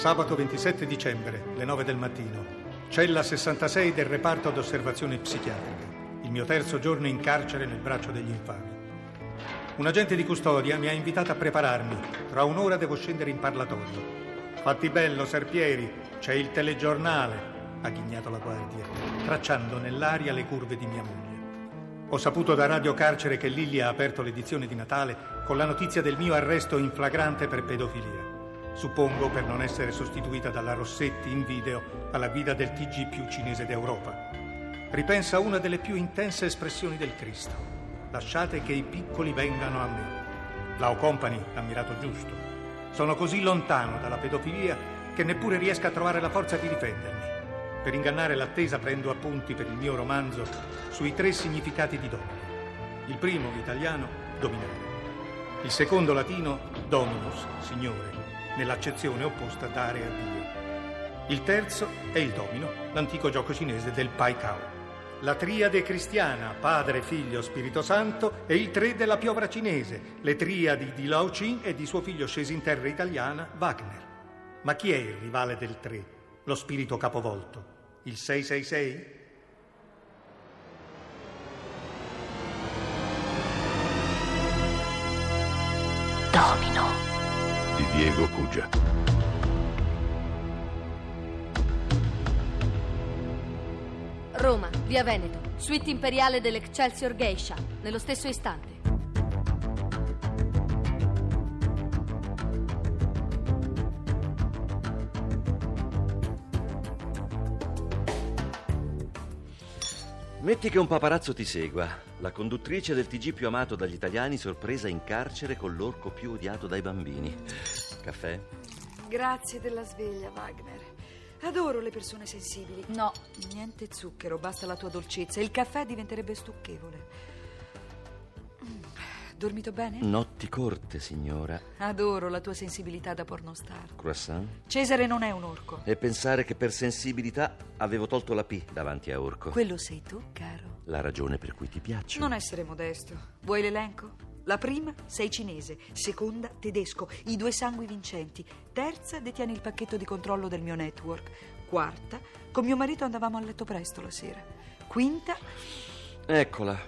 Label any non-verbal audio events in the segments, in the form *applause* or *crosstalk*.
Sabato 27 dicembre, le 9 del mattino. Cella 66 del reparto d'osservazione psichiatrica. Il mio terzo giorno in carcere nel braccio degli infami. Un agente di custodia mi ha invitato a prepararmi. Tra un'ora devo scendere in parlatorio. Fatti bello, Serpieri, c'è il telegiornale, ha ghignato la guardia, tracciando nell'aria le curve di mia moglie. Ho saputo da Radio Carcere che Lilli ha aperto l'edizione di Natale con la notizia del mio arresto in flagrante per pedofilia. Suppongo per non essere sostituita dalla Rossetti in video alla guida del TG più cinese d'Europa. Ripensa una delle più intense espressioni del Cristo. Lasciate che i piccoli vengano a me. Lao Company ha mirato giusto. Sono così lontano dalla pedofilia che neppure riesco a trovare la forza di difendermi. Per ingannare l'attesa prendo appunti per il mio romanzo sui tre significati di domino. Il primo, italiano, dominare. Il secondo, latino, dominus, signore, nell'accezione opposta dare a Dio. Il terzo è il domino, l'antico gioco cinese del Pai Cao. La triade cristiana, Padre, Figlio, Spirito Santo, e il tre della piovra cinese, le triadi di Lao Chin e di suo figlio sceso in terra italiana, Wagner. Ma chi è il rivale del tre? Lo spirito capovolto? Il 666? Diego Cugia. Roma, via Veneto, suite imperiale dell'Excelsior Geisha, nello stesso istante. Metti che un paparazzo ti segua. La conduttrice del TG più amato dagli italiani sorpresa in carcere con l'orco più odiato dai bambini. Caffè? Grazie della sveglia, Wagner. Adoro le persone sensibili. No. Niente zucchero, basta la tua dolcezza. Il caffè diventerebbe stucchevole. Mm, Dormito bene? Notti corte, signora. Adoro la tua sensibilità da pornostar. Croissant? Cesare non è un orco. E pensare che per sensibilità avevo tolto la P davanti a orco. Quello sei tu, caro. La ragione per cui ti piaccio. Non essere modesto. Vuoi l'elenco? La prima, sei cinese. Seconda, tedesco. I due sangui vincenti. Terza, detieni il pacchetto di controllo del mio network. Quarta, con mio marito andavamo a letto presto la sera. Quinta, Eccola.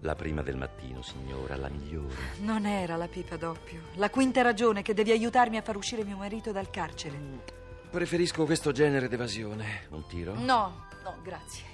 La prima del mattino, signora, la migliore. non era la pipa doppio. La quinta ragione che devi aiutarmi a far uscire mio marito dal carcere. Preferisco questo genere d'evasione. Un tiro? No, no, grazie.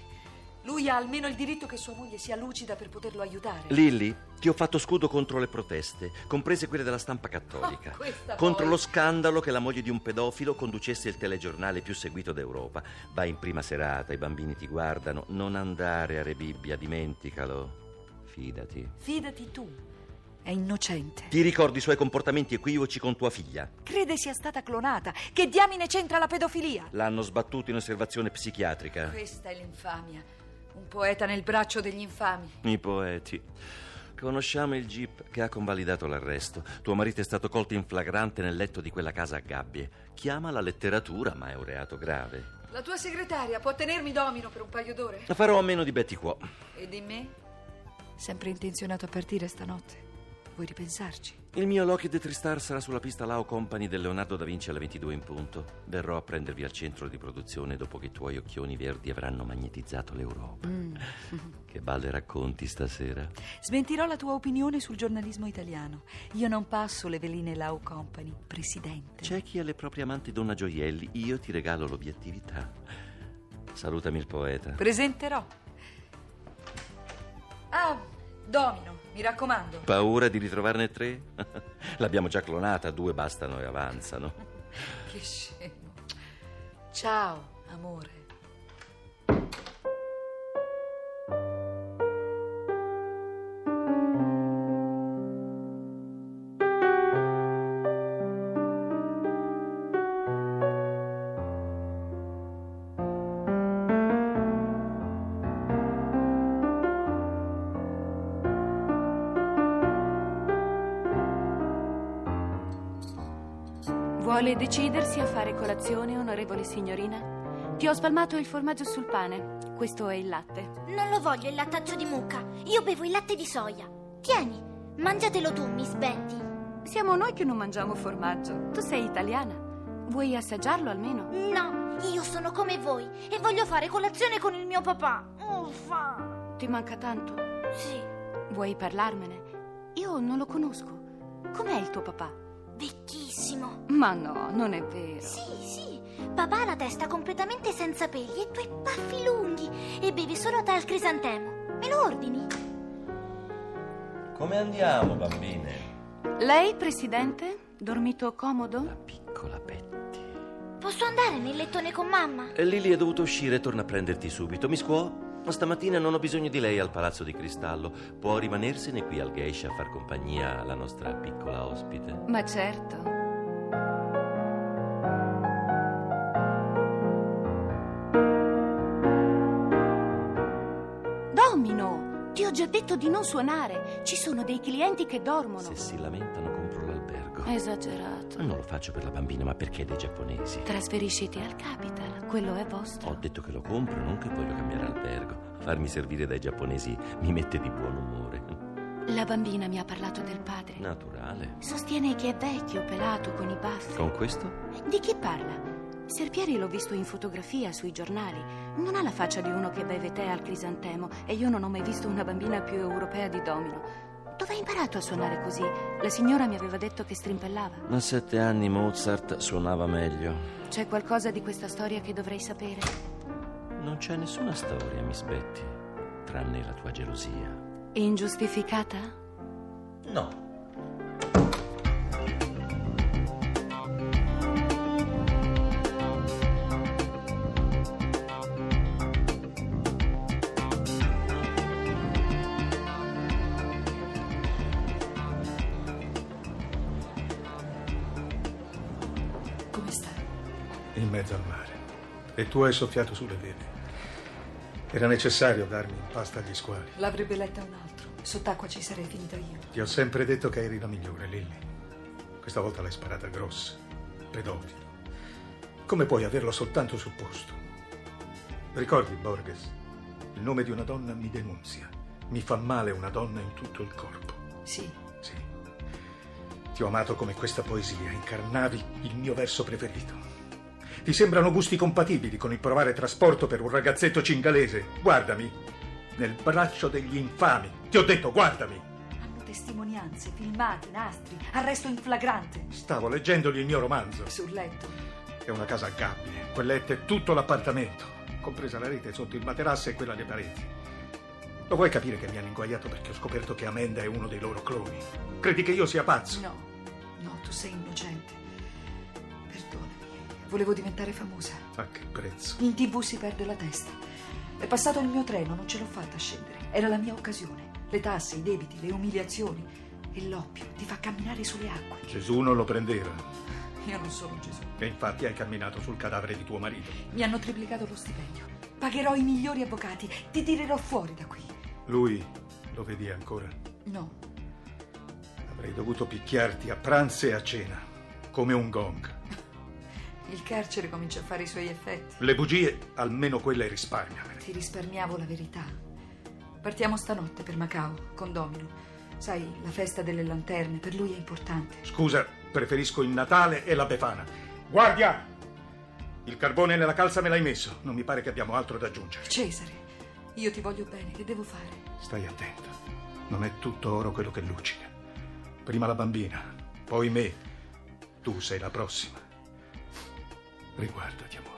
Lui ha almeno il diritto che sua moglie sia lucida per poterlo aiutare. Lilli, ti ho fatto scudo contro le proteste, comprese quelle della stampa cattolica. Oh, contro poi. lo scandalo che la moglie di un pedofilo conducesse il telegiornale più seguito d'Europa. Vai in prima serata, i bambini ti guardano. Non andare a Rebibbia, dimenticalo. Fidati. Fidati tu. È innocente. Ti ricordi i suoi comportamenti equivoci con tua figlia? Crede sia stata clonata. Che diamine c'entra la pedofilia? L'hanno sbattuto in osservazione psichiatrica. Questa è l'infamia. Un poeta nel braccio degli infami. I poeti. Conosciamo il jeep che ha convalidato l'arresto. Tuo marito è stato colto in flagrante nel letto di quella casa a gabbie. Chiama la letteratura, ma è un reato grave. La tua segretaria può tenermi domino per un paio d'ore? Farò a meno di Betty Quo. E di me? Sempre intenzionato a partire stanotte. Vuoi ripensarci? Il mio Lockheed Tristar sarà sulla pista Lao Company del Leonardo da Vinci alle 22 in punto. Verrò a prendervi al centro di produzione dopo che i tuoi occhioni verdi avranno magnetizzato l'Europa. *laughs* Che balle racconti stasera? Smentirò la tua opinione sul giornalismo italiano. Io non passo le veline Lau Company, presidente. C'è chi ha le proprie amanti donna gioielli, io ti regalo l'obiettività. Salutami il poeta. Presenterò. Ah, domino, mi raccomando. Paura di ritrovarne tre? *laughs* L'abbiamo già clonata, due bastano e avanzano. Che scemo. Ciao, amore. Vuole decidersi a fare colazione, onorevole signorina? Ti ho spalmato il formaggio sul pane. Questo è il latte. Non lo voglio il lattaccio di mucca. Io bevo il latte di soia. Tieni, mangiatelo tu, Miss Betty. Siamo noi che non mangiamo formaggio. Tu sei italiana. Vuoi assaggiarlo almeno? No, io sono come voi e voglio fare colazione con il mio papà. Uffa. Ti manca tanto? Sì, Vuoi parlarmene? Io non lo conosco. Com'è il tuo papà? Vecchissimo. Ma no, non è vero. Sì, sì. Papà ha la testa completamente senza peli e due baffi lunghi e beve solo tè al crisantemo. Me lo ordini? Come andiamo, bambine? Lei, presidente? Dormito La comodo? piccola Betty. Posso andare nel lettone con mamma? E Lily è dovuta uscire e torna a prenderti subito. Miss Quo? Stamattina non ho bisogno di lei al Palazzo di Cristallo. Può rimanersene qui al Geisha a far compagnia alla nostra piccola ospite. Ma certo. Domino, ti ho già detto di non suonare. Ci sono dei clienti che dormono. Se si lamentano compro l'albergo. Esagerato. Non lo faccio per la bambina, ma perché dei giapponesi? Trasferisciti al Capital, quello è vostro. Ho detto che lo compro, non che voglio cambiare albergo. Farmi servire dai giapponesi mi mette di buon umore. La bambina mi ha parlato del padre. Naturale. Sostiene che è vecchio, pelato, con i baffi. Con questo? Di chi parla? Serpieri l'ho visto in fotografia sui giornali. Non ha la faccia di uno che beve tè al crisantemo e io non ho mai visto una bambina più europea di Domino. Dove hai imparato a suonare così? La signora mi aveva detto che strimpellava. A sette anni Mozart suonava meglio. C'è qualcosa di questa storia che dovrei sapere? Non c'è nessuna storia, Miss Betty, tranne la tua gelosia. Ingiustificata? No. E tu hai soffiato sulle vene. Era necessario darmi in pasta agli squali. L'avrebbe letta un altro. Sott'acqua ci sarei finita io. Ti ho sempre detto che eri la migliore, Lilly. Questa volta l'hai sparata grossa, pedofilo. Come puoi averlo soltanto sul posto? Ricordi, Borges? Il nome di una donna mi denunzia. Mi fa male una donna in tutto il corpo. Sì, Sì. Ti ho amato come questa poesia, incarnavi il mio verso preferito. Ti sembrano gusti compatibili con il provare trasporto per un ragazzetto cingalese. Guardami, nel braccio degli infami. Ti ho detto, guardami. hanno testimonianze, filmati, nastri, arresto in flagrante. Stavo leggendogli il mio romanzo. Sul letto. È una casa a gabbie. Quel letto è tutto l'appartamento, compresa la rete sotto il materasso e quella dei pareti. Lo vuoi capire che mi hanno inguaiato perché ho scoperto che Amanda è uno dei loro cloni? Credi che io sia pazzo? No, no, tu sei innocente. Volevo diventare famosa. A che prezzo? In tv si perde la testa. È passato il mio treno, non ce l'ho fatta scendere. Era la mia occasione. Le tasse, i debiti, le umiliazioni. E l'oppio ti fa camminare sulle acque. Gesù non lo prendeva. Io non sono Gesù. E infatti hai camminato sul cadavere di tuo marito. Mi hanno triplicato lo stipendio. Pagherò i migliori avvocati. Ti tirerò fuori da qui. Lui lo vedi ancora? No, Avrei dovuto picchiarti a pranzo e a cena, come un gong. Il carcere comincia a fare i suoi effetti. Le bugie, almeno quelle risparmiamele. Ti risparmiavo la verità. Partiamo stanotte per Macao, con Domino. Sai, la festa delle lanterne per lui è importante. Scusa, preferisco il Natale e la Befana. Guardia! Il carbone nella calza me l'hai messo. Non mi pare che abbiamo altro da aggiungere. Cesare, io ti voglio bene, che devo fare? Stai attento. Non è tutto oro quello che luccica. Prima la bambina, poi me. Tu sei la prossima. Riguardati, amore.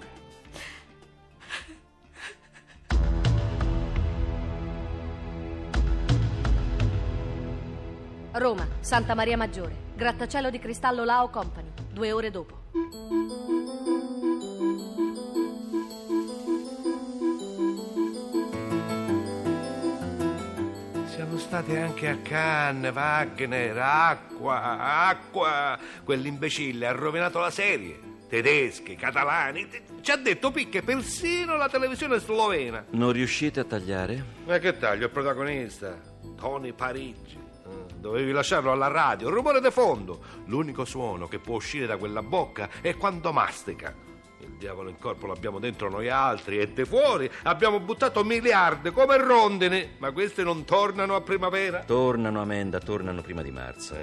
Roma, Santa Maria Maggiore, grattacielo di cristallo Lao Company, due ore dopo. Siamo stati anche a Cannes, Wagner, acqua, acqua. Quell'imbecille ha rovinato la serie. Tedeschi, catalani. Ci ha detto picche persino la televisione slovena. Non riuscite a tagliare? Ma che taglio, il protagonista? Tony Parigi. Eh. Dovevi lasciarlo alla radio, il rumore di fondo. L'unico suono che può uscire da quella bocca è quando mastica. Il diavolo in corpo l'abbiamo dentro noi altri e de fuori abbiamo buttato miliardi come rondine, ma queste non tornano a primavera. Tornano, Amenda, tornano prima di marzo.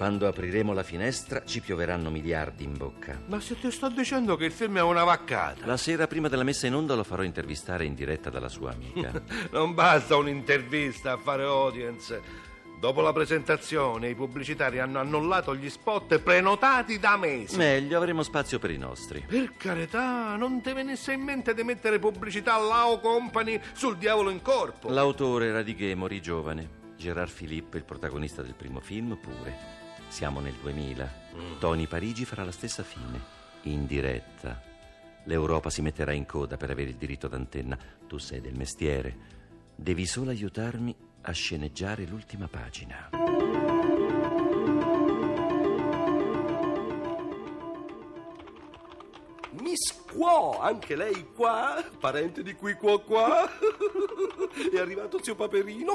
Quando apriremo la finestra ci pioveranno miliardi in bocca. Ma se ti sto dicendo che il film è una vaccata. La sera prima della messa in onda lo farò intervistare in diretta dalla sua amica. *laughs* Non basta un'intervista a fare audience. Dopo la presentazione i pubblicitari hanno annullato gli spot prenotati da mesi. Meglio, avremo spazio per i nostri. Per carità, non ti venisse in mente di mettere pubblicità all'Ao Company sul diavolo in corpo. L'autore era di Ghemori, giovane. Gerard Philippe, il protagonista del primo film, pure. Siamo nel 2000. Tony Parigi farà la stessa fine. In diretta. L'Europa si metterà in coda per avere il diritto d'antenna. Tu sei del mestiere. Devi solo aiutarmi a sceneggiare l'ultima pagina. Miss Quo, anche lei qua? Parente di qui qua qua? È arrivato zio Paperino?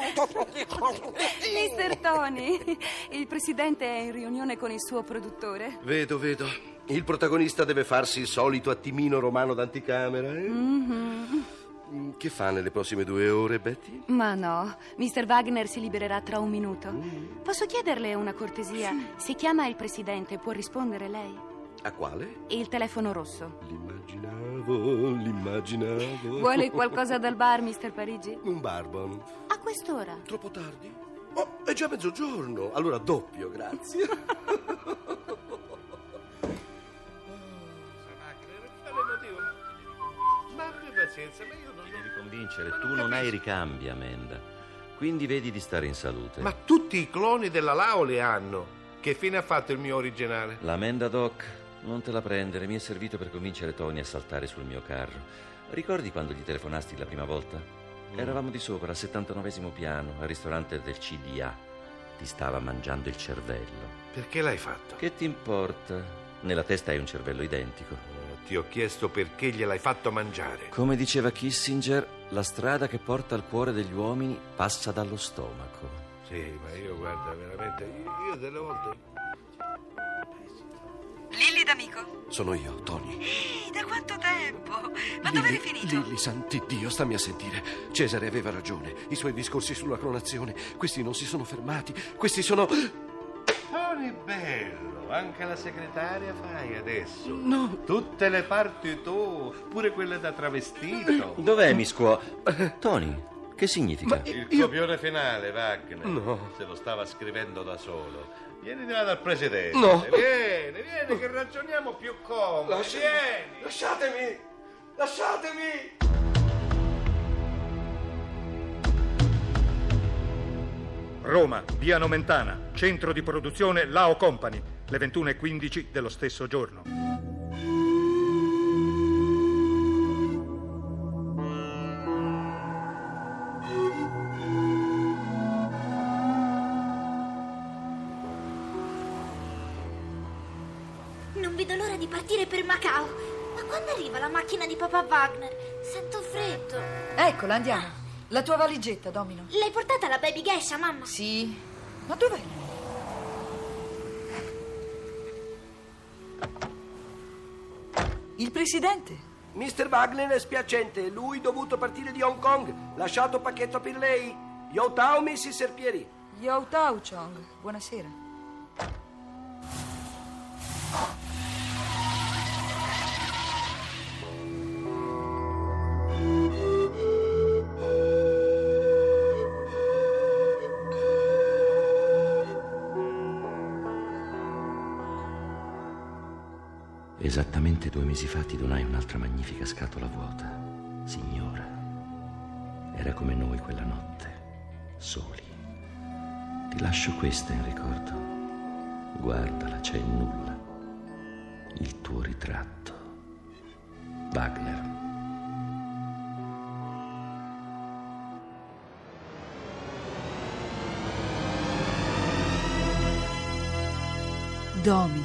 Mister Tony, il presidente è in riunione con il suo produttore. Vedo, vedo. Il protagonista deve farsi il solito attimino romano d'anticamera, eh? Mm, Che fa nelle prossime due ore, Betty? Ma no, Mr. Wagner si libererà tra un minuto. Posso chiederle una cortesia? Se chiama il presidente, può rispondere lei? A quale? Il telefono rosso. L'immaginavo, l'immaginavo. Vuole qualcosa dal bar, Mr. Parigi? Un barbon. A quest'ora? Troppo tardi? Oh, è già mezzogiorno. Allora doppio, grazie. *laughs* Pazienza, ma io non... Devi convincere, tu non hai ricambi, Amenda. Quindi vedi di stare in salute. Ma tutti i cloni della Lao le hanno. Che fine ha fatto il mio originale? L'Amenda Doc, non te la prendere, mi è servito per convincere Tony a saltare sul mio carro. Ricordi quando gli telefonasti la prima volta? Eravamo di sopra, al 79 piano, al ristorante del CDA. Ti stava mangiando il cervello. Perché l'hai fatto? Che ti importa? Nella testa hai un cervello identico. Eh, Ti ho chiesto perché gliel'hai fatto mangiare. Come diceva Kissinger, la strada che porta al cuore degli uomini passa dallo stomaco. Sì, ma io guarda, veramente, io delle volte... Lilli d'amico? Sono io, Tony. Ehi, da quanto tempo? Ma dove eri finito? Lilli, santi Dio, stammi a sentire. Cesare aveva ragione. I suoi discorsi sulla clonazione. Questi non si sono fermati. Questi sono... Tony bello, anche la segretaria fai adesso. No. Tutte le parti tu, pure quelle da travestito. Dov'è mi scuo... Tony, che significa? Il Io- copione finale, Wagner. No. Se lo stava scrivendo da solo. Vieni di là dal presidente. No. Vieni, vieni, che ragioniamo più comodi. Vieni. Lasciatemi! Lasciatemi! Roma, via Nomentana, centro di produzione Lao Company, le 21.15 dello stesso giorno. Non vedo l'ora di partire per Macao. Ma quando arriva la macchina di papà Wagner? Sento freddo. Eccola, andiamo. La tua valigetta, Domino. L'hai portata la baby geisha, mamma? Sì. Ma dov'è? Il presidente. Mr. Wagner è spiacente. Lui dovuto partire di Hong Kong. Lasciato pacchetto per lei. Yo Tao, Mrs. Serpieri. Yo Tao Chong. Buonasera. Esattamente due mesi fa ti donai un'altra magnifica scatola vuota. Signora, era come noi quella notte, soli. Ti lascio questa in ricordo. Guardala, c'è il nulla. Il tuo ritratto. Wagner. Domino.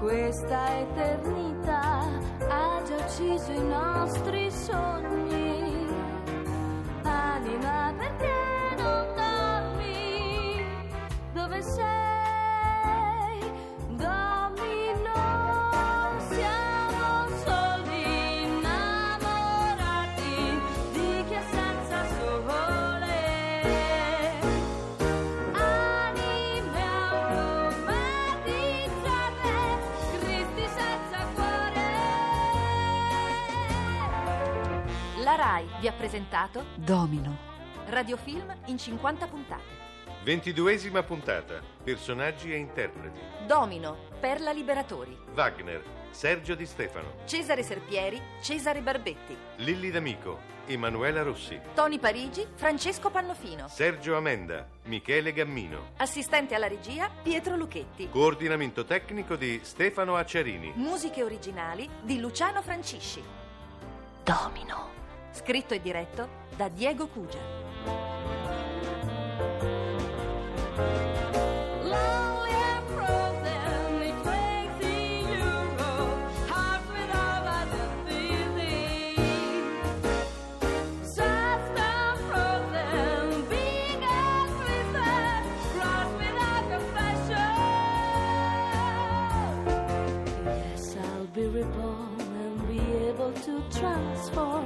questa eternità ha già ucciso i nostri sogni, anima perché non dormi, dove sei, RAI vi ha presentato Domino. Radiofilm in 50 puntate. Ventiduesima puntata. Personaggi e interpreti. Domino, Perla Liberatori. Wagner, Sergio Di Stefano. Cesare Serpieri, Cesare Barbetti. Lilli D'Amico, Emanuela Rossi. Tony Parigi, Francesco Pannofino. Sergio Amenda, Michele Gammino. Assistente alla regia, Pietro Luchetti. Coordinamento tecnico di Stefano Acciarini. Musiche originali di Luciano Francisci. Domino. Scritto e diretto da Diego Cugia. Lonely